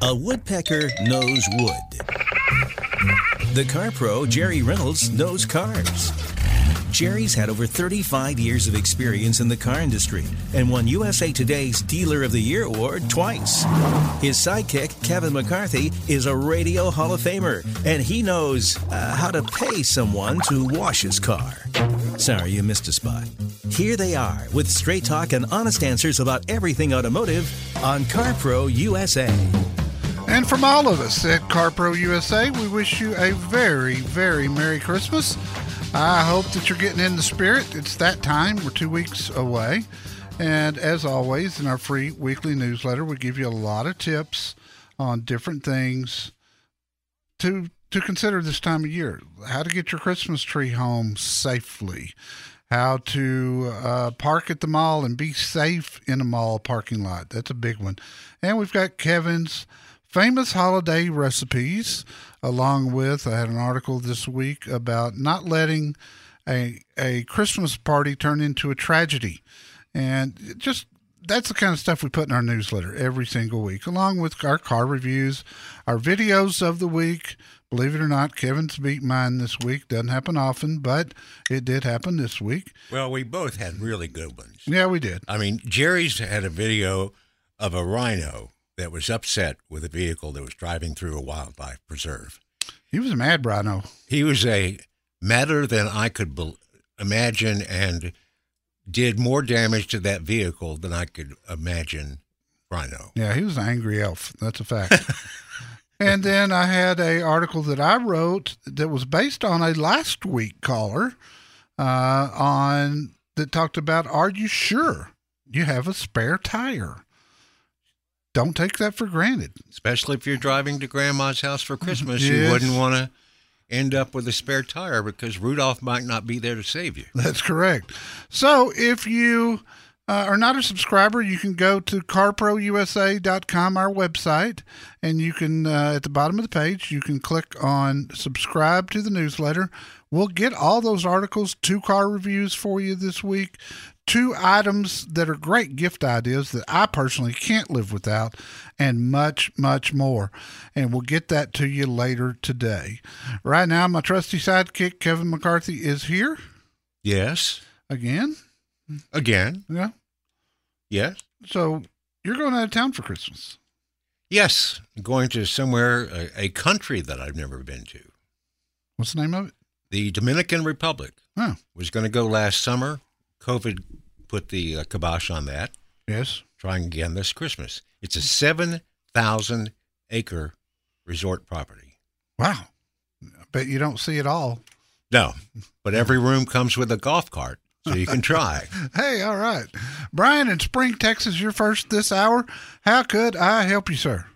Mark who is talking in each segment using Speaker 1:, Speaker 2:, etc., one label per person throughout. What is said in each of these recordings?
Speaker 1: A woodpecker knows wood. The car pro, Jerry Reynolds, knows cars. Jerry's had over 35 years of experience in the car industry and won USA Today's Dealer of the Year award twice. His sidekick, Kevin McCarthy, is a Radio Hall of Famer, and he knows uh, how to pay someone to wash his car. Sorry, you missed a spot. Here they are with straight talk and honest answers about everything automotive on CarPro USA.
Speaker 2: And from all of us at CarPro USA, we wish you a very, very Merry Christmas. I hope that you're getting in the spirit. It's that time. We're two weeks away. And as always, in our free weekly newsletter, we give you a lot of tips on different things to to consider this time of year. How to get your Christmas tree home safely. How to uh, park at the mall and be safe in a mall parking lot. That's a big one. And we've got Kevin's famous holiday recipes, along with I had an article this week about not letting a a Christmas party turn into a tragedy, and just that's the kind of stuff we put in our newsletter every single week, along with our car reviews, our videos of the week. Believe it or not, Kevin's beat mine this week. Doesn't happen often, but it did happen this week.
Speaker 3: Well, we both had really good ones.
Speaker 2: Yeah, we did.
Speaker 3: I mean, Jerry's had a video of a rhino that was upset with a vehicle that was driving through a wildlife preserve.
Speaker 2: He was a mad rhino.
Speaker 3: He was a madder than I could be- imagine and did more damage to that vehicle than I could imagine rhino.
Speaker 2: Yeah, he was an angry elf. That's a fact. and then I had a article that I wrote that was based on a last week caller uh, on that talked about are you sure you have a spare tire? Don't take that for granted.
Speaker 3: Especially if you're driving to grandma's house for Christmas,
Speaker 2: Yes.
Speaker 3: you wouldn't want to end up with a spare tire because Rudolph might not be there to save you.
Speaker 2: That's correct. So if you uh, are not a subscriber, you can go to carprousa.com, our website, and you can, uh, at the bottom of the page, you can click on subscribe to the newsletter. We'll get all those articles, two car reviews for you this week, two items that are great gift ideas that I personally can't live without, and much, much more. And we'll get that to you later today. Right now, my trusty sidekick, Kevin McCarthy, is here
Speaker 3: Yes.
Speaker 2: again.
Speaker 3: Again.
Speaker 2: Yeah.
Speaker 3: Yes.
Speaker 2: So you're going out of town for Christmas.
Speaker 3: Yes. Going to somewhere, a, a country that I've never been to.
Speaker 2: What's the name of it?
Speaker 3: The Dominican Republic
Speaker 2: Oh,
Speaker 3: was going to go last summer. COVID put the uh, kibosh on that.
Speaker 2: yes.
Speaker 3: Trying again this Christmas. It's a 7,000 acre resort property.
Speaker 2: Wow. But you don't see it all.
Speaker 3: No, but every room comes with a golf cart, so you can try.
Speaker 2: Hey, all right. Brian in Spring, Texas, you're first this hour. How could I help you, sir?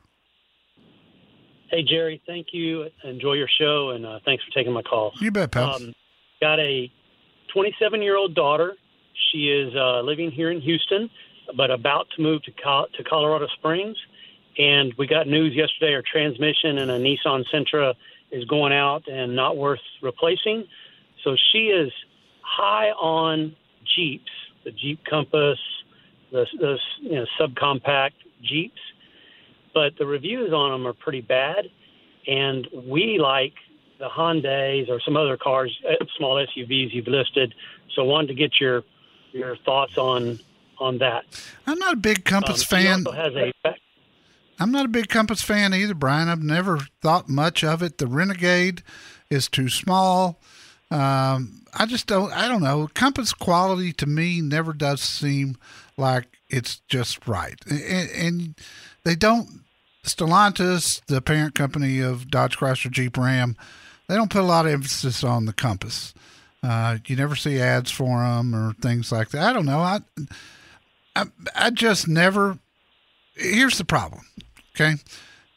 Speaker 4: Hey, Jerry, thank you. Enjoy your show, and uh, thanks for taking my call.
Speaker 2: You bet, pal.
Speaker 4: Um, got a 27 year old daughter. She is uh, living here in Houston, but about to move to, Col- to Colorado Springs. And we got news yesterday our transmission in a Nissan Sentra is going out and not worth replacing. So she is high on Jeeps, the Jeep Compass, the, the you know, subcompact Jeeps. But the reviews on them are pretty bad. And we like the Hyundais or some other cars, uh, small SUVs you've listed. So wanted to get your your thoughts on on that.
Speaker 2: I'm not a big Compass
Speaker 4: Um,
Speaker 2: fan.
Speaker 4: He also has a
Speaker 2: I'm not a big Compass fan either, Brian. I've never thought much of it. The Renegade is too small. Um, I just don't. I don't know. Compass quality to me never does seem like it's just right, and, and they don't. Stellantis, the parent company of Dodge Chrysler Jeep Ram, they don't put a lot of emphasis on the Compass. Uh, you never see ads for them or things like that. I don't know. I, I, I just never. Here's the problem. Okay,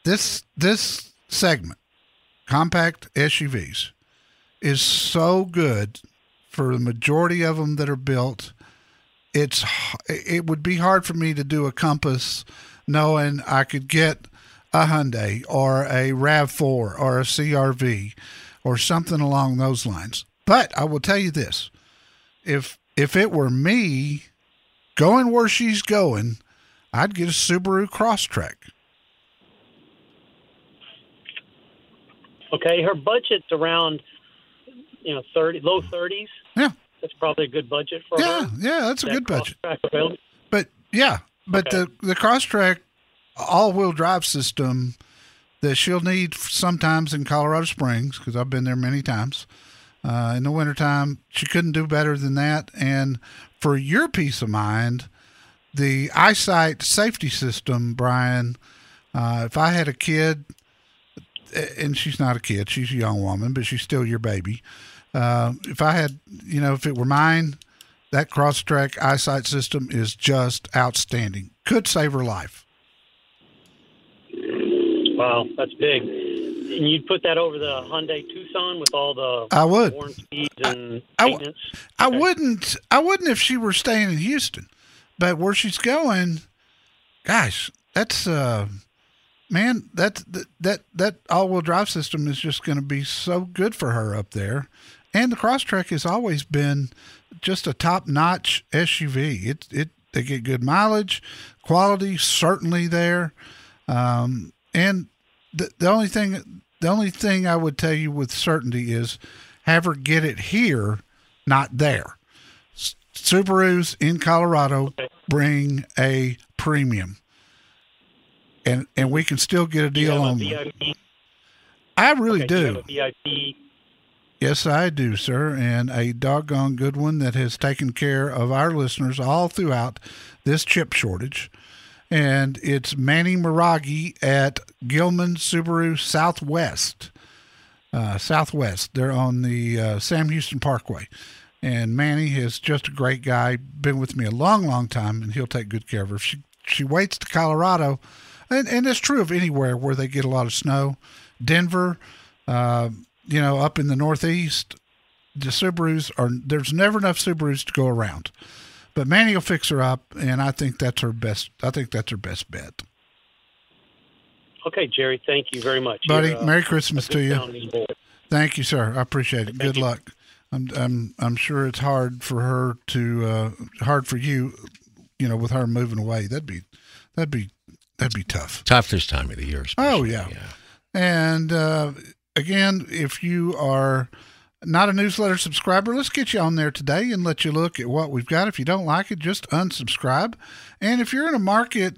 Speaker 2: this this segment, compact SUVs, is so good for the majority of them that are built. It's it would be hard for me to do a Compass, knowing I could get a Hyundai or a Rav Four or a CRV, or something along those lines. But I will tell you this: if if it were me going where she's going, I'd get a Subaru Crosstrek.
Speaker 4: Okay, her budget's around you know thirty, low thirties.
Speaker 2: Yeah.
Speaker 4: That's probably a good budget for
Speaker 2: Yeah,
Speaker 4: her.
Speaker 2: yeah, that's a
Speaker 4: That
Speaker 2: good budget. But yeah, but
Speaker 4: Okay.
Speaker 2: the the Crosstrek all-wheel drive system that she'll need sometimes in Colorado Springs because I've been there many times. Uh, in the wintertime, she couldn't do better than that. And for your peace of mind, the eyesight safety system, Brian. Uh, if I had a kid, and she's not a kid, she's a young woman, but she's still your baby. Uh, if I had, you know, if it were mine, that Crosstrek eyesight system is just outstanding. Could save her life.
Speaker 4: Wow, that's big. And you'd put that over the Hyundai Tucson with all the
Speaker 2: I would.
Speaker 4: warranties and
Speaker 2: I w-
Speaker 4: maintenance.
Speaker 2: I
Speaker 4: Okay.
Speaker 2: wouldn't. I wouldn't if she were staying in Houston, but where she's going, gosh, that's uh, man, that that that, that all-wheel drive system is just going to be so good for her up there. And the Crosstrek has always been just a top-notch SUV. It it they get good mileage, quality certainly there, um, and the the only thing the only thing I would tell you with certainty is have her get it here, not there. Subarus in Colorado bring a premium, and and we can still get a deal on them. I really
Speaker 4: okay,
Speaker 2: do.
Speaker 4: VIP.
Speaker 2: Yes, I do, sir, and a doggone good one that has taken care of our listeners all throughout this chip shortage. And it's Manny Miragi at Gillman Subaru Southwest. Uh, Southwest. They're on the uh, Sam Houston Parkway. And Manny is just a great guy, been with me a long, long time, and he'll take good care of her. She, she waits to Colorado, and, and it's true of anywhere where they get a lot of snow. Denver, uh, you know, up in the Northeast, the Subarus are there's never enough Subarus to go around. But Manny will fix her up, and I think that's her best. I think that's her best bet,
Speaker 4: Okay, Jerry, thank you very much.
Speaker 2: buddy.
Speaker 4: Uh,
Speaker 2: Merry Christmas to you. Thank you, sir. I appreciate it. Good
Speaker 4: you.
Speaker 2: luck. I'm I'm I'm sure it's hard for her to uh, hard for you, you know, with her moving away. That'd be that'd be that'd be tough.
Speaker 3: Tough this time of the year.
Speaker 2: Oh,
Speaker 3: especially,
Speaker 2: yeah. And uh, again, if you are not a newsletter subscriber, let's get you on there today and let you look at what we've got. If you don't like it, just unsubscribe. And if you're in a market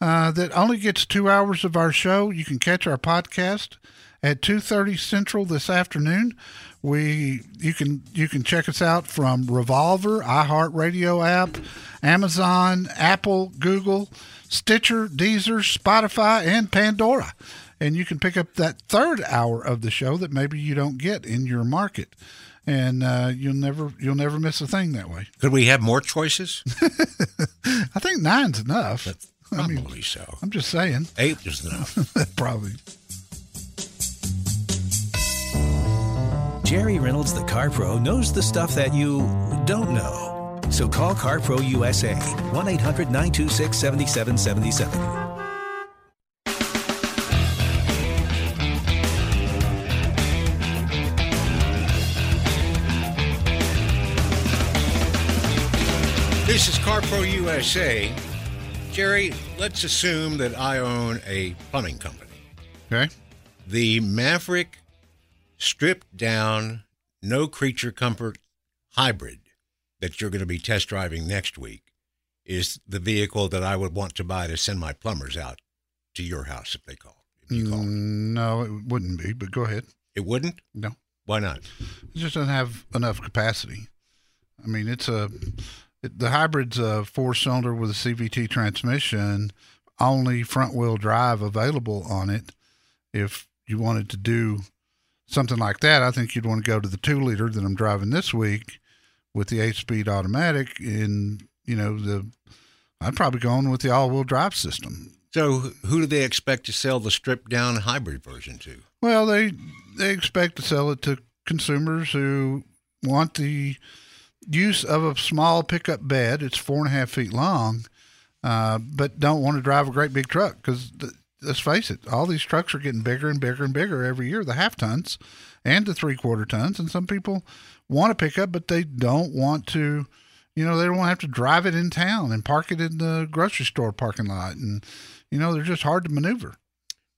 Speaker 2: uh, that only gets two hours of our show, you can catch our podcast at 2.30 central this afternoon we you can you can check us out from revolver iheartradio app amazon apple google stitcher deezer spotify and pandora and you can pick up that third hour of the show that maybe you don't get in your market and uh, you'll never you'll never miss a thing that way
Speaker 3: Could we have more choices?
Speaker 2: i think nine's enough I mean,
Speaker 3: Probably so.
Speaker 2: i'm just saying
Speaker 3: Eight is enough.
Speaker 2: probably
Speaker 1: Jerry Reynolds, the Car Pro, knows the stuff that you don't know. So call Car Pro USA, 1 800 926 7777.
Speaker 3: This is CarPro USA. Jerry, let's assume that I own a plumbing company.
Speaker 2: okay
Speaker 3: The Maverick stripped down, no creature comfort hybrid that you're going to be test driving next week is the vehicle that I would want to buy to send my plumbers out to your house if they call. If you call.
Speaker 2: Mm, no it wouldn't be but go ahead
Speaker 3: It wouldn't?
Speaker 2: no
Speaker 3: Why not?
Speaker 2: It just doesn't have enough capacity. I mean, it's a the hybrid's a four cylinder with a CVT transmission, only front wheel drive available on it. If you wanted to do something like that, I think you'd want to go to the two liter that I'm driving this week with the eight speed automatic. And you know the, I'd probably go on with the all wheel drive system.
Speaker 3: So, who do they expect to sell the stripped down hybrid version to?
Speaker 2: Well, they they expect to sell it to consumers who want the use of a small pickup bed. It's four and a half feet long, uh, but don't want to drive a great big truck because let's face it, all these trucks are getting bigger and bigger and bigger every year. The half tons and the three quarter tons, and some people want a pickup, but they don't want to. You know, they don't want to have to drive it in town and park it in the grocery store parking lot, and you know they're just hard to maneuver.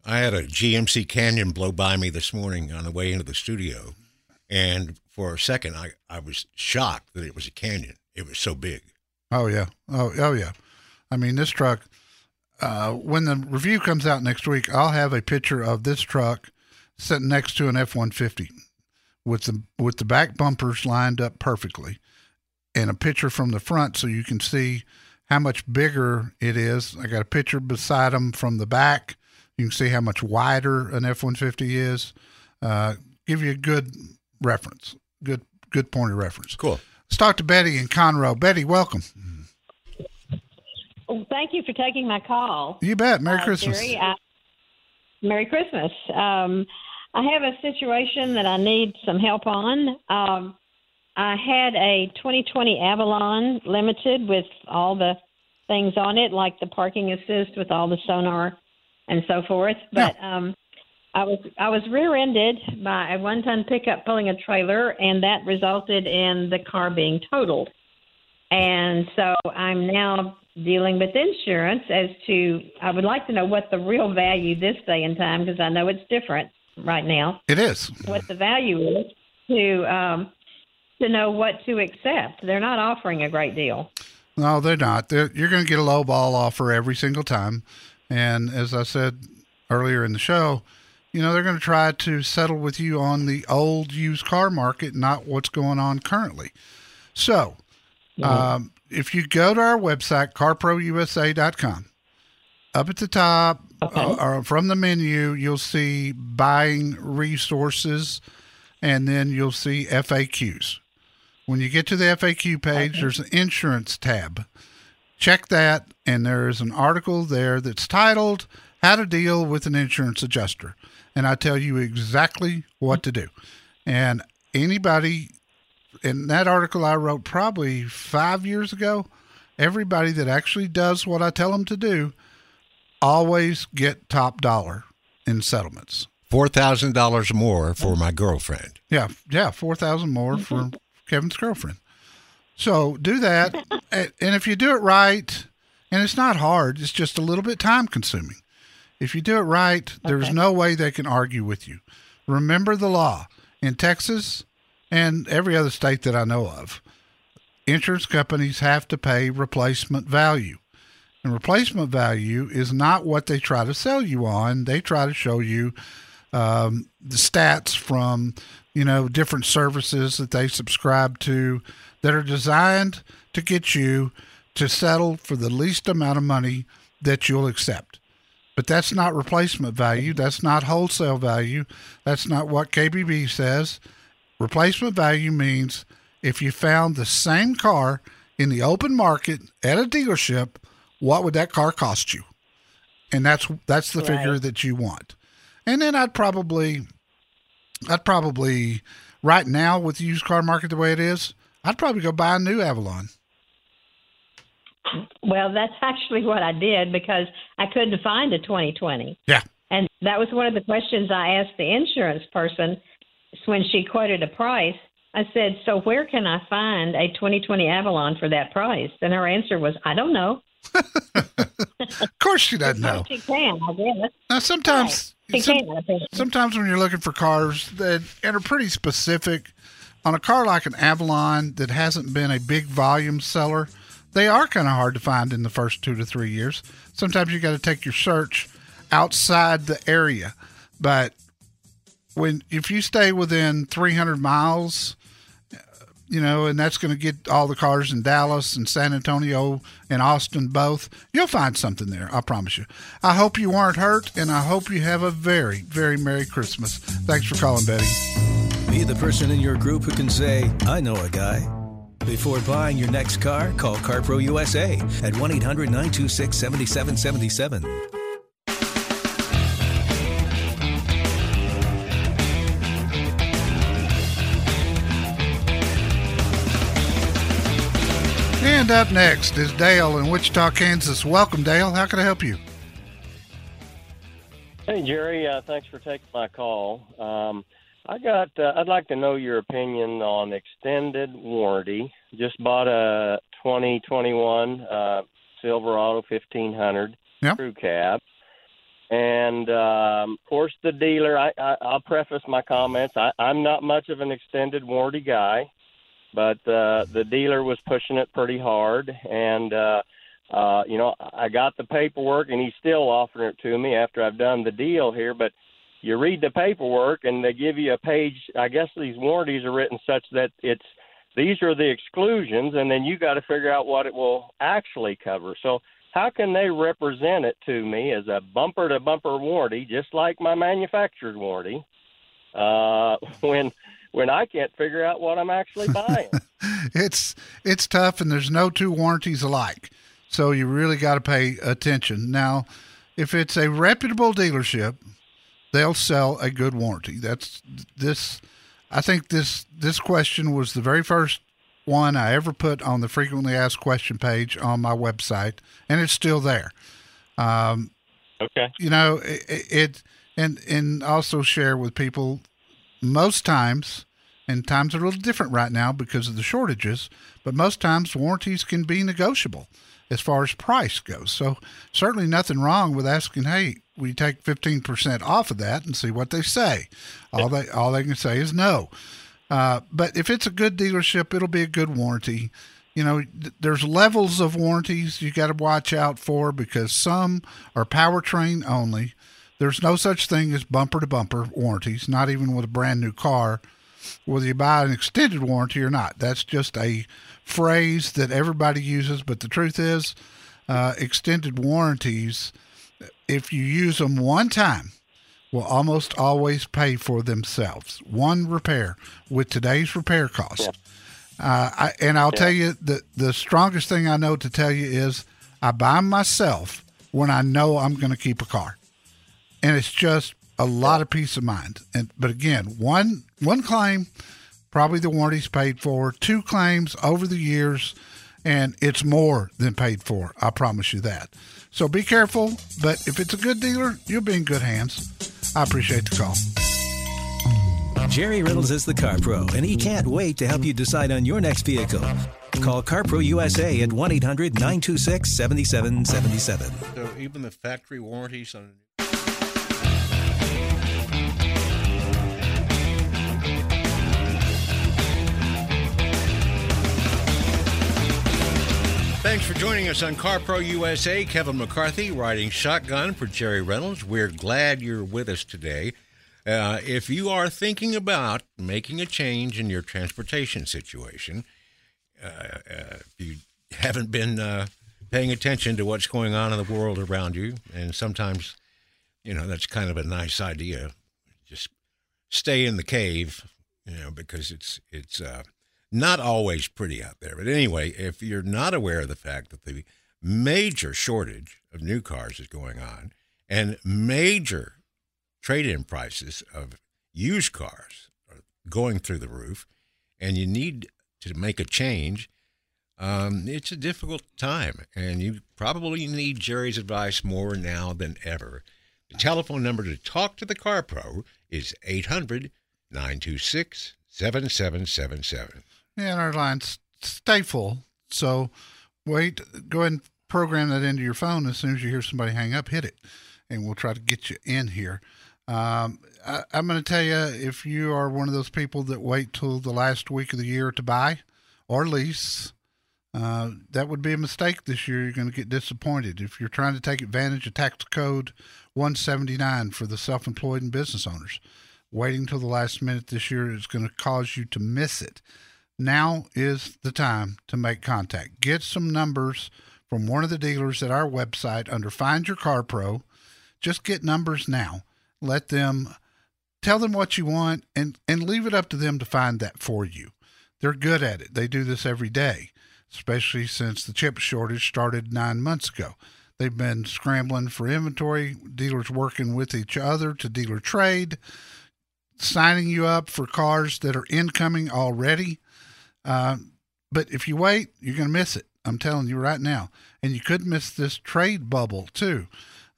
Speaker 3: I had a GMC Canyon blow by me this morning on the way into the studio, and for a second, I, I was shocked that it was a Canyon. It was so big.
Speaker 2: Oh yeah. Oh oh yeah. I mean this truck. Uh, when the review comes out next week, I'll have a picture of this truck sitting next to an F one fifty, with the with the back bumpers lined up perfectly, and a picture from the front so you can see how much bigger it is. I got a picture beside them from the back. You can see how much wider an F one fifty is. Uh, give you a good reference. Good good point of reference.
Speaker 3: Cool.
Speaker 2: Let's talk to Betty in Conroe. Betty, welcome.
Speaker 5: Well, thank you for taking my call.
Speaker 2: You bet. Merry
Speaker 5: Uh,
Speaker 2: Christmas.
Speaker 5: Jerry, I- Merry Christmas. Um, I have a situation that I need some help on. Um, I had a 2020 Avalon Limited with all the things on it, like the parking assist with all the sonar and so forth. But um, I was I was rear-ended by a one-ton pickup pulling a trailer, and that resulted in the car being totaled. And so I'm now dealing with insurance as to I would like to know what the real value this day and time because I know it's different right now.
Speaker 2: It is.
Speaker 5: What the value is to um, to know what to accept. They're not offering a great deal.
Speaker 2: No, they're not. They're, you're going to get a low ball offer every single time. And as I said earlier in the show, you know, they're going to try to settle with you on the old used car market, not what's going on currently. So, um, if you go to our website, carprousa.com, up at the top uh, or from the menu, you'll see buying resources and then you'll see FAQs. When you get to the FAQ page, there's an insurance tab. Check that, and there is an article there that's titled How to Deal with an Insurance Adjuster. And I tell you exactly what to do. And anybody in that article I wrote probably five years ago, everybody that actually does what I tell them to do always get top dollar in settlements.
Speaker 3: Four thousand dollars more for my girlfriend.
Speaker 2: Yeah, yeah, four thousand more for Kevin's girlfriend. So do that, and and if you do it right, and it's not hard, it's just a little bit time consuming. If you do it right, there's no way they can argue with you. Remember the law in Texas and every other state that I know of. Insurance companies have to pay replacement value. And replacement value is not what they try to sell you on. They try to show you um, the stats from you know different services that they subscribe to that are designed to get you to settle for the least amount of money that you'll accept. But that's not replacement value. That's not wholesale value. That's not what KBB says. Replacement value means if you found the same car in the open market at a dealership, what would that car cost you? And that's that's the figure that you want. And then I'd probably I'd probably right now with the used car market the way it is, I'd probably go buy a new Avalon.
Speaker 5: Well, that's actually what I did because I couldn't find a 2020.
Speaker 2: Yeah.
Speaker 5: And that was one of the questions I asked the insurance person when she quoted a price. I said, So where can I find a 2020 Avalon for that price? And her answer was, I don't know.
Speaker 2: Of course she doesn't know.
Speaker 5: She can, I guess.
Speaker 2: Now sometimes
Speaker 5: She
Speaker 2: some-
Speaker 5: can,
Speaker 2: sometimes when you're looking for cars that and are pretty specific on a car like an Avalon that hasn't been a big volume seller, they are kind of hard to find in the first two to three years. Sometimes you got to take your search outside the area, but when if you stay within 300 miles, you know, and that's going to get all the cars in Dallas and San Antonio and Austin both. You'll find something there, I promise you. I hope you weren't hurt, and I hope you have a very, very Merry Christmas. Thanks for calling, Betty.
Speaker 1: Be the person in your group who can say, I know a guy. Before buying your next car, call CarPro USA at 1 800 926 7777.
Speaker 2: And up next is Dale in Wichita, Kansas. Welcome, Dale. How can I help you?
Speaker 6: Hey Jerry, uh, thanks for taking my call. Um, I got. Uh, I'd like to know your opinion on extended warranty. Just bought a 2021 uh, Silverado 1500
Speaker 2: Yep.
Speaker 6: crew cab, And um, of course, the dealer. I, I, I'll preface my comments. I, I'm not much of an extended warranty guy, but uh, the dealer was pushing it pretty hard, and uh, uh, you know, I got the paperwork, and he's still offering it to me after I've done the deal here. But you read the paperwork, and they give you a page. I guess these warranties are written such that it's these are the exclusions, and then you got to figure out what it will actually cover. So how can they represent it to me as a bumper to bumper warranty, just like my manufacturer's warranty, uh, when when I can't figure out what I'm actually buying?
Speaker 2: it's it's tough, and there's no two warranties alike, so you really got to pay attention. Now, if it's a reputable dealership, they'll sell a good warranty. That's this. I think this this question was the very first one I ever put on the frequently asked question page on my website, and it's still there. Um,
Speaker 6: okay.
Speaker 2: You know it, it, and and also share with people. Most times, and times are a little different right now because of the shortages, but most times warranties can be negotiable as far as price goes. So certainly nothing wrong with asking, "Hey, we take 15% off of that and see what they say." All they all they can say is no. Uh, but if it's a good dealership, it'll be a good warranty. You know, th- there's levels of warranties you got to watch out for because some are powertrain only. There's no such thing as bumper to bumper warranties, not even with a brand new car, whether you buy an extended warranty or not. That's just a phrase that everybody uses. But the truth is, uh, extended warranties, if you use them one time, will almost always pay for themselves. One repair with today's repair costs. Uh, I, and I'll tell you that the strongest thing I know to tell you is I buy myself when I know I'm going to keep a car, and it's just a lot of peace of mind. And but again, one one claim, probably the warranty's paid for. Two claims over the years, and it's more than paid for. I promise you that. So be careful. But if it's a good dealer, you'll be in good hands. I appreciate the call.
Speaker 1: Jerry Reynolds is the Car Pro, and he can't wait to help you decide on your next vehicle. Call CarPro USA at 1 800 926 7777.
Speaker 3: So even the factory warranties on Thanks for joining us on CarPro USA. Kevin McCarthy riding shotgun for Jerry Reynolds. We're glad you're with us today. Uh, if you are thinking about making a change in your transportation situation, uh, uh, if you haven't been uh, paying attention to what's going on in the world around you, and sometimes, you know, that's kind of a nice idea. Just stay in the cave, you know, because it's it's uh, not always pretty out there. But anyway, if you're not aware of the fact that the major shortage of new cars is going on, and major trade-in prices of used cars are going through the roof, and you need to make a change, um, it's a difficult time, and you probably need Jerry's advice more now than ever. The telephone number to talk to the Car Pro is 800 926 7777.
Speaker 2: And our lines stay full. So wait, go ahead and program that into your phone. As soon as you hear somebody hang up, hit it, and we'll try to get you in here. Um, I, I'm going to tell you if you are one of those people that wait till the last week of the year to buy or lease, uh, that would be a mistake this year. You're going to get disappointed if you're trying to take advantage of tax code 179 for the self-employed and business owners. Waiting till the last minute this year is going to cause you to miss it. Now is the time to make contact. Get some numbers from one of the dealers at our website under Find Your Car Pro. Just get numbers now. Let them tell them what you want and, and leave it up to them to find that for you. They're good at it. They do this every day, especially since the chip shortage started nine months ago. They've been scrambling for inventory, dealers working with each other to dealer trade, signing you up for cars that are incoming already. Uh, but if you wait, you're going to miss it. I'm telling you right now. And you could miss this trade bubble too.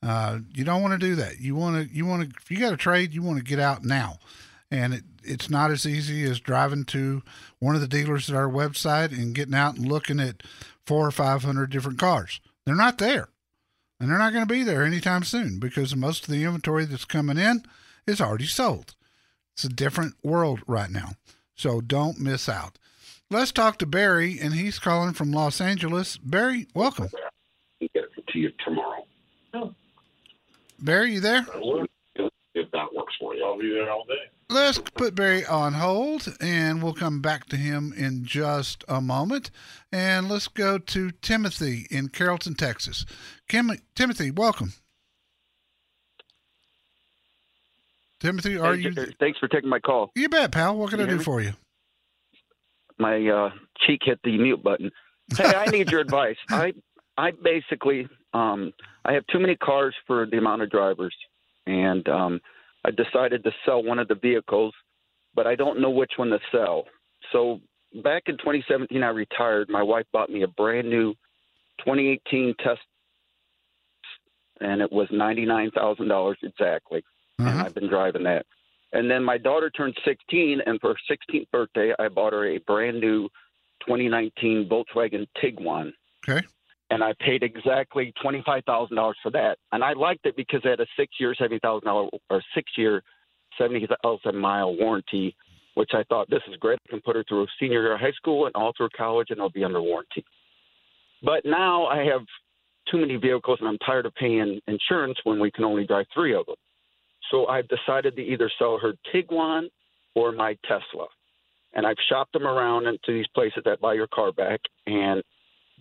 Speaker 2: Uh, you don't want to do that. You want to, you want to, if you got a trade, you want to get out now. And it, it's not as easy as driving to one of the dealers at our website and getting out and looking at four or 500 different cars. They're not there. and they're not going to be there anytime soon because most of the inventory that's coming in is already sold. It's a different world right now. So don't miss out. Let's talk to Barry, and he's calling from Los Angeles. Barry, welcome.
Speaker 7: Get it to you tomorrow.
Speaker 2: Barry, you there?
Speaker 7: If that works for you, I'll be there all day.
Speaker 2: Let's put Barry on hold, and we'll come back to him in just a moment. And let's go to Timothy in Carrollton, Texas. Kim, Timothy, welcome. Timothy, are
Speaker 8: Hey,
Speaker 2: you?
Speaker 8: Jer- Thanks for taking my call.
Speaker 2: You bet, pal. What can I
Speaker 8: Can you
Speaker 2: do
Speaker 8: hear
Speaker 2: for you?
Speaker 8: My uh, cheek hit the mute button. Hey, I need your advice. I I basically um, I have too many cars for the amount of drivers, and um, I decided to sell one of the vehicles, but I don't know which one to sell. So back in 2017, I retired. My wife bought me a brand new 2018 Tesla, and it was ninety nine thousand dollars exactly. and
Speaker 2: Uh-huh.
Speaker 8: I've been driving that. And then my daughter turned 16, and for her 16th birthday, I bought her a brand new 2019 Volkswagen Tiguan.
Speaker 2: Okay.
Speaker 8: And I paid exactly $25,000 for that. And I liked it because it had a six-year, $70,000 or six-year, 70,000 mile warranty, which I thought this is great. I can put her through senior year of high school and all through college, and it'll be under warranty. But now I have too many vehicles, and I'm tired of paying insurance when we can only drive three of them. So I've decided to either sell her Tiguan or my Tesla. And I've shopped them around into these places that buy your car back. And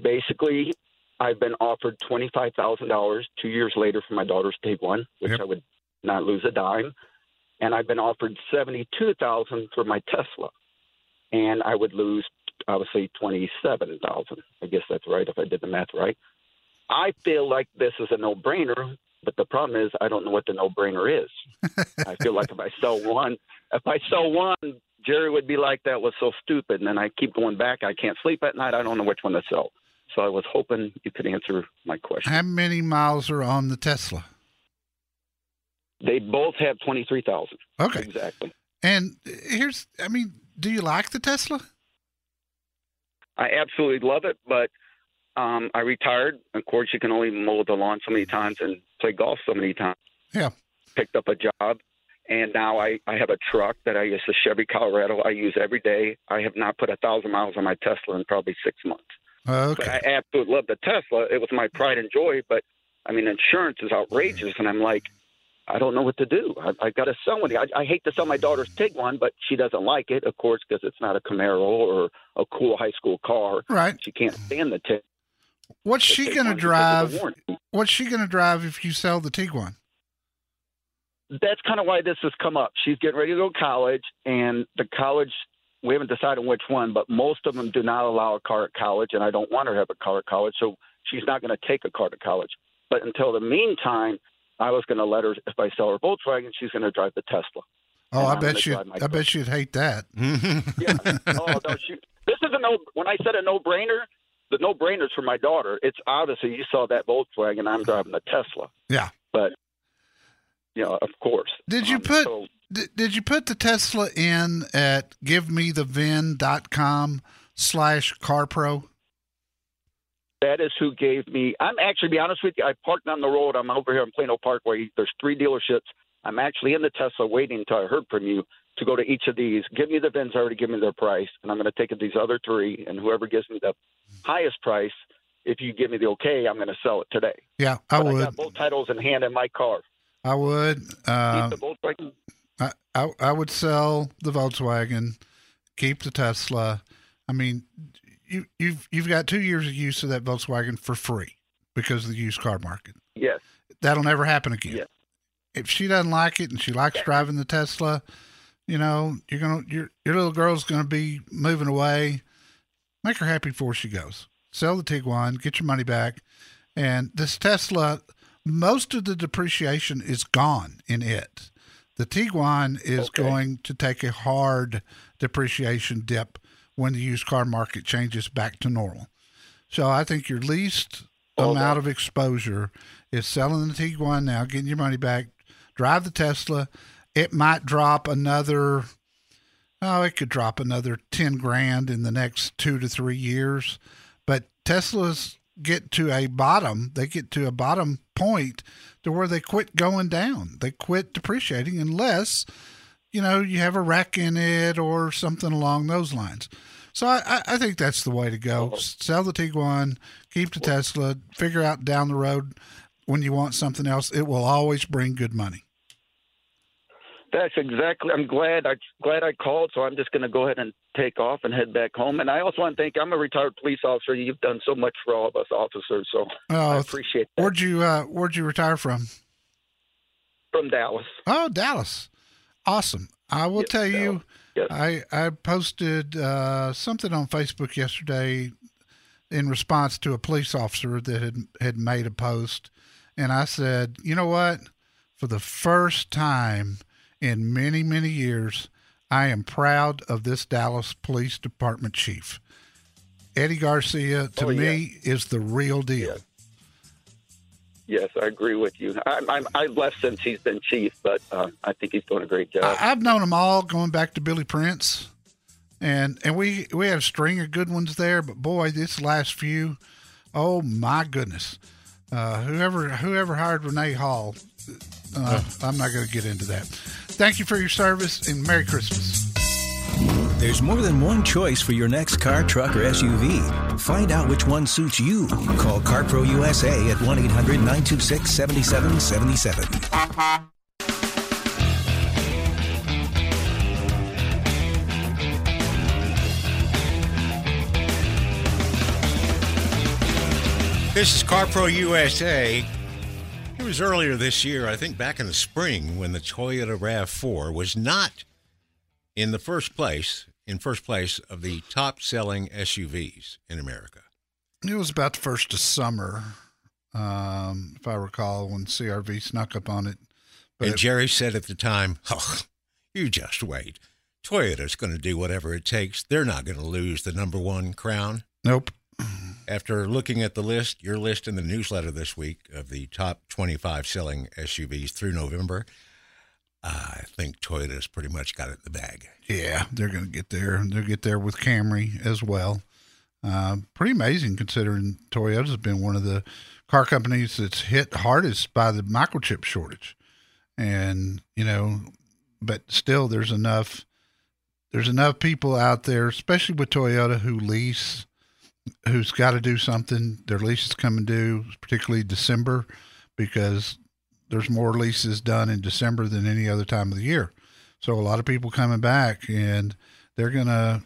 Speaker 8: basically, I've been offered $25,000 two years later for my daughter's Tiguan, which
Speaker 2: Yep.
Speaker 8: I would not lose a dime. And I've been offered 72000 for my Tesla. And I would lose, obviously, 27000 I guess that's right if I did the math right. I feel like this is a no brainer, but the problem is I don't know what the no brainer is. I feel like if I sell one, if I sell one, Jerry would be like, that was so stupid. And then I keep going back. I can't sleep at night. I don't know which one to sell. So I was hoping you could answer my question.
Speaker 2: How many miles are on the Tesla?
Speaker 8: They both have 23,000.
Speaker 2: Okay.
Speaker 8: Exactly.
Speaker 2: And here's, I mean, do you like the Tesla?
Speaker 8: I absolutely love it, but um, I retired. Of course, you can only mow the lawn so many times and play golf so many times.
Speaker 2: Yeah.
Speaker 8: Picked up a job, and now I, I have a truck that I use, a Chevy Colorado. I use every day. I have not put a thousand miles on my Tesla in probably six months. Oh, but
Speaker 2: Okay.
Speaker 8: I absolutely love the Tesla. It was my pride and joy. But I mean, insurance is outrageous, and I'm like, I don't know what to do. I, I got to sell one. I, I hate to sell my daughter's Tiguan, but she doesn't like it, of course, because it's not a Camaro or a cool high school car.
Speaker 2: Right.
Speaker 8: She can't stand the Tiguan.
Speaker 2: What's she going to drive? What's she going to drive if you sell the Tiguan?
Speaker 8: That's kind of why this has come up. She's getting ready to go to college, and the college we haven't decided which one, but most of them do not allow a car at college, and I don't want her to have a car at college, so she's not going to take a car to college. But until the meantime, I was going to let her. If I sell her Volkswagen, she's going to drive the Tesla.
Speaker 2: Oh, I
Speaker 8: I'm
Speaker 2: bet she. I bet she'd hate that.
Speaker 8: Yeah. oh no, she. This is a no. When I said a no-brainer, the no-brainers for my daughter. It's obviously you saw that Volkswagen. I'm driving the Tesla.
Speaker 2: Yeah.
Speaker 8: But you know, of course.
Speaker 2: Did you
Speaker 8: Um,
Speaker 2: put
Speaker 8: so-
Speaker 2: did, did you put the Tesla in at givemethevin.com slash carpro?
Speaker 8: That is who gave me. I'm actually, to be honest with you, I parked on the road. I'm over here in Plano Parkway. There's three dealerships. I'm actually in the Tesla waiting until I heard from you to go to each of these. Give me the VINs already give me their price, and I'm going to take these other three, and whoever gives me the highest price, if you give me the okay, I'm going to sell it today.
Speaker 2: Yeah, I
Speaker 8: But I
Speaker 2: would.
Speaker 8: got both titles in hand in my car.
Speaker 2: I would. Uh,
Speaker 8: Keep the Volkswagen.
Speaker 2: I, I I would sell the Volkswagen, keep the Tesla. I mean, you you've you've got two years of use of that Volkswagen for free because of the used car market.
Speaker 8: Yes.
Speaker 2: That'll never happen again.
Speaker 8: Yeah.
Speaker 2: If she doesn't like it and she likes driving the Tesla, you know, you're gonna your your little girl's gonna be moving away. Make her happy before she goes. Sell the Tiguan, get your money back, and this Tesla, most of the depreciation is gone in it. The Tiguan is
Speaker 8: Okay.
Speaker 2: going to take a hard depreciation dip when the used car market changes back to normal. So I think your least
Speaker 8: Oh,
Speaker 2: amount
Speaker 8: that-
Speaker 2: of exposure is selling the Tiguan now, getting your money back, drive the Tesla. It might drop another, oh, it could drop another 10 grand in the next two to three years. But Tesla's get to a bottom. They get to a bottom point to where they quit going down. They quit depreciating unless, you know, you have a wreck in it or something along those lines. So I, I think that's the way to go. Uh-huh. Sell the Tiguan, keep the Tesla, figure out down the road when you want something else. It will always bring good money.
Speaker 8: That's exactly. I'm glad. I glad I called. So I'm just going to go ahead and take off and head back home. And I also want to thank. I'm a retired police officer. You've done so much for all of us officers. So
Speaker 2: Oh,
Speaker 8: I appreciate that.
Speaker 2: Where'd you uh, Where'd you retire from?
Speaker 8: From Dallas.
Speaker 2: Oh, Dallas. Awesome. I will tell you,
Speaker 8: Dallas. Yes.
Speaker 2: I I posted uh, something on Facebook yesterday in response to a police officer that had had made a post, and I said, you know what? For the first time in many many years, I am proud of this Dallas Police Department chief. Eddie Garcia, to
Speaker 8: Oh, yeah.
Speaker 2: me, is the real deal.
Speaker 8: Yes. Yes, I agree with you. I, I'm, I left since he's been chief, but uh, I think he's doing a great job.
Speaker 2: I, I've known them all going back to Billy Prince, and and we we had a string of good ones there. But boy, this last few, oh my goodness, uh, whoever whoever hired Renee Hall, uh, I'm not going to get into that. Thank you for your service and Merry Christmas.
Speaker 1: There's more than one choice for your next car, truck, or SUV. Find out which one suits you. Call CarPro USA at 1 800 926 7777.
Speaker 3: This is CarPro USA. It was earlier this year, I think back in the spring, when the Toyota RAV4 was not in the first place, in first place of the top selling SUVs in America.
Speaker 2: It was about the first of summer, um, if I recall, when CRV snuck up on it. But
Speaker 3: and Jerry said at the time, oh, you just wait. Toyota's going to do whatever it takes. They're not going to lose the number one crown.
Speaker 2: nope.
Speaker 3: After looking at the list, your list in the newsletter this week of the top 25 selling SUVs through November, I think Toyota's pretty much got it in the bag.
Speaker 2: Yeah, they're going to get there. They'll get there with Camry as well. Uh, pretty amazing considering Toyota's been one of the car companies that's hit hardest by the microchip shortage. And, you know, but still there's enough there's enough people out there, especially with Toyota who lease who's got to do something. Their lease is coming due, particularly December, because there's more leases done in December than any other time of the year. So a lot of people coming back, and they're gonna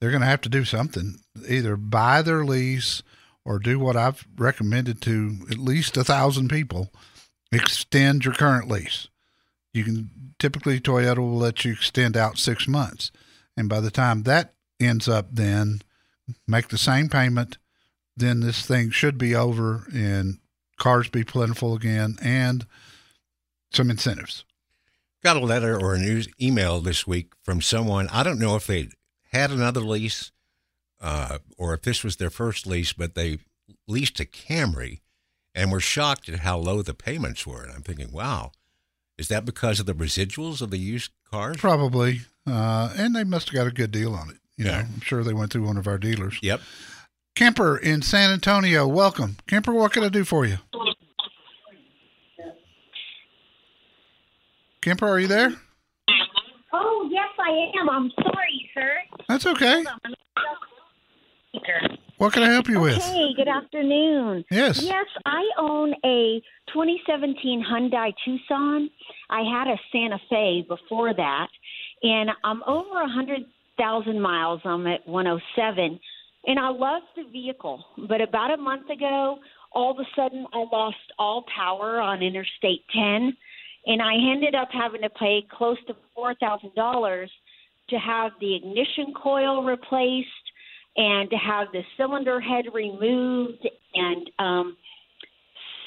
Speaker 2: they're gonna have to do something, either buy their lease or do what I've recommended to at least a thousand people: extend your current lease. You can typically Toyota will let you extend out six months, and by the time that ends up, then make the same payment. Then this thing should be over, and cars be plentiful again, and some incentives.
Speaker 3: Got a letter or a news email this week from someone. I don't know if they had another lease uh, or if this was their first lease, but they leased a Camry and were shocked at how low the payments were. And I'm thinking, wow, is that because of the residuals of the used cars?
Speaker 2: Probably. Uh, and they must have got a good deal on it. You know,
Speaker 3: Yeah.
Speaker 2: I'm sure they went through one of our dealers.
Speaker 3: Yep.
Speaker 2: Kemper in San Antonio, welcome. Kemper, what can I do for you? Kemper, are you there?
Speaker 9: Oh, yes, I am. I'm sorry, sir.
Speaker 2: That's okay. What can I help you with?
Speaker 9: Okay, good afternoon.
Speaker 2: Yes.
Speaker 9: Yes, I own a 2017 Hyundai Tucson. I had a Santa Fe before that, and I'm over a 100,000 miles. I'm at 107, and I love the vehicle. But about a month ago, all of a sudden, I lost all power on Interstate 10, and I ended up having to pay close to $4,000 to have the ignition coil replaced and to have the cylinder head removed and um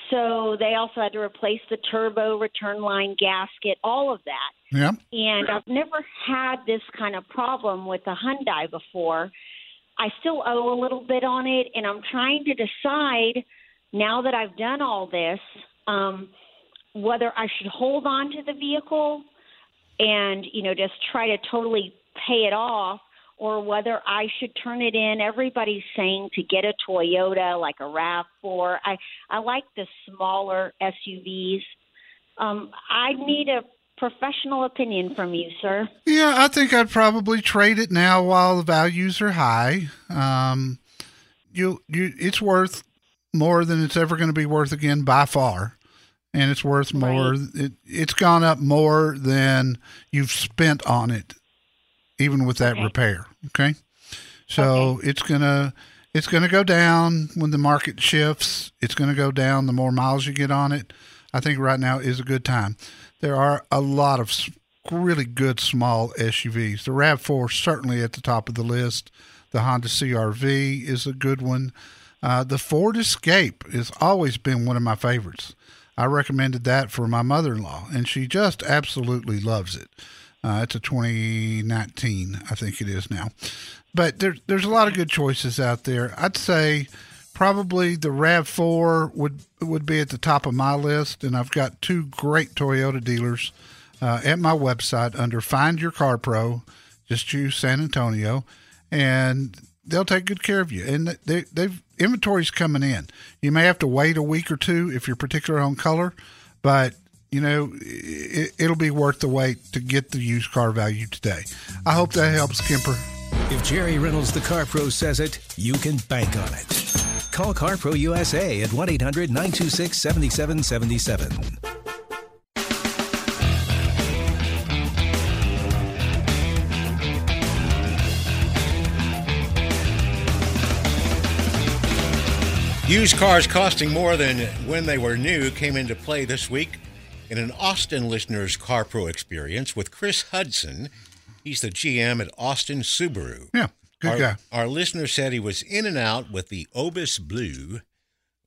Speaker 9: so they also had to replace the turbo return line gasket all of that
Speaker 2: Yeah.
Speaker 9: and I've never had this kind of problem with a Hyundai before. I still owe a little bit on it, and I'm trying to decide now that I've done all this um, whether I should hold on to the vehicle and you know just try to totally pay it off, or whether I should turn it in. Everybody's saying to get a Toyota like a RAV4. I I like the smaller SUVs. Um, I need a professional opinion from you, sir.
Speaker 2: Yeah, I think I'd probably trade it now while the values are high. Um, you you it's worth more than it's ever going to be worth again by far. And it's worth more.
Speaker 9: Right.
Speaker 2: It, it's gone up more than you've spent on it, even with that
Speaker 9: Okay.
Speaker 2: repair. Okay, so it's gonna it's gonna go down when the market shifts. It's gonna go down the more miles you get on it. I think right now is a good time. There are a lot of really good small SUVs. The RAV4 certainly at the top of the list. The Honda CRV is a good one. Uh, the Ford Escape has always been one of my favorites. I recommended that for my mother-in-law, and she just absolutely loves it. Uh, it's a 2019, I think it is now. But there, there's a lot of good choices out there. I'd say probably the Rav4 would would be at the top of my list, and I've got two great Toyota dealers uh, at my website under Find Your Car Pro. Just choose San Antonio, and they'll take good care of you. And they they've inventory's coming in. You may have to wait a week or two if you're particular on color, but you know it, it'll be worth the wait to get the used car value today. I hope that helps, Kemper.
Speaker 1: If Jerry Reynolds, the Car Pro, says it, you can bank on it. Call CarPro USA at 1 800 926 7777.
Speaker 3: Used cars costing more than when they were new came into play this week in an Austin listener's Car Pro experience with Chris Hudson. He's the GM at Austin Subaru.
Speaker 2: Yeah, good
Speaker 3: our,
Speaker 2: guy.
Speaker 3: Our listener said he was in and out with the Abyss Blue.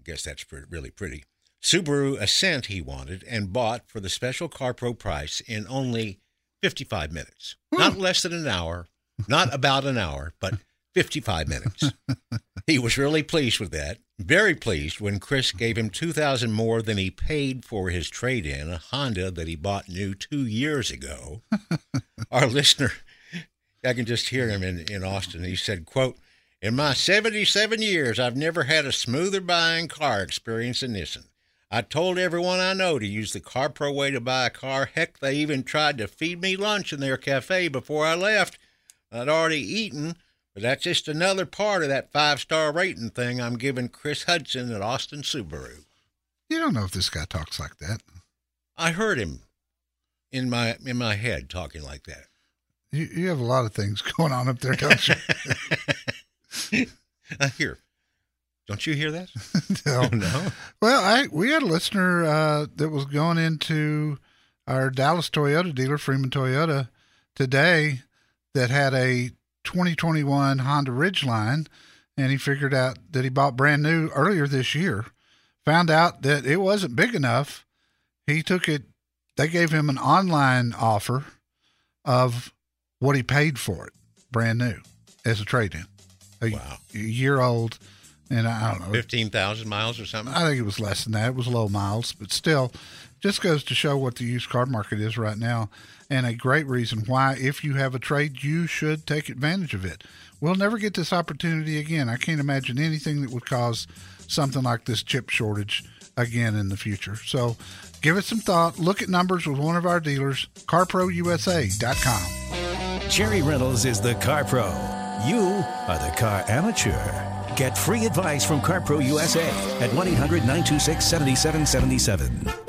Speaker 3: I guess that's pre- really pretty. Subaru Ascent he wanted and bought for the special Car Pro price in only 55 minutes. Hmm. Not less than an hour, not about an hour, but 55 minutes. he was really pleased with that. Very pleased when Chris gave him 2000 more than he paid for his trade-in, a Honda that he bought new 2 years ago. Our listener I can just hear him in, in Austin. He said, quote, In my 77 years, I've never had a smoother buying car experience than this one. I told everyone I know to use the Car Pro way to buy a car. Heck, they even tried to feed me lunch in their cafe before I left. I'd already eaten, but that's just another part of that five star rating thing I'm giving Chris Hudson at Austin Subaru.
Speaker 2: You don't know if this guy talks like that.
Speaker 3: I heard him in my in my head talking like that.
Speaker 2: You, you have a lot of things going on up there, don't you?
Speaker 3: I hear. Don't you hear that?
Speaker 2: no.
Speaker 3: no.
Speaker 2: Well, I we had a listener uh, that was going into our Dallas Toyota dealer, Freeman Toyota, today that had a 2021 Honda Ridgeline, and he figured out that he bought brand new earlier this year. Found out that it wasn't big enough. He took it. They gave him an online offer of what he paid for it, brand new, as a trade-in. A,
Speaker 3: Wow.
Speaker 2: a year old, and I don't know.
Speaker 3: 15,000 miles or something?
Speaker 2: I think it was less than that. It was low miles, but still, just goes to show what the used car market is right now, and a great reason why, if you have a trade, you should take advantage of it. We'll never get this opportunity again. I can't imagine anything that would cause something like this chip shortage again in the future. So, give it some thought. Look at numbers with one of our dealers, CarProUSA.com.
Speaker 1: Jerry Reynolds is the Car Pro. You are the car amateur. Get free advice from CarPro USA at 1 800 926 7777.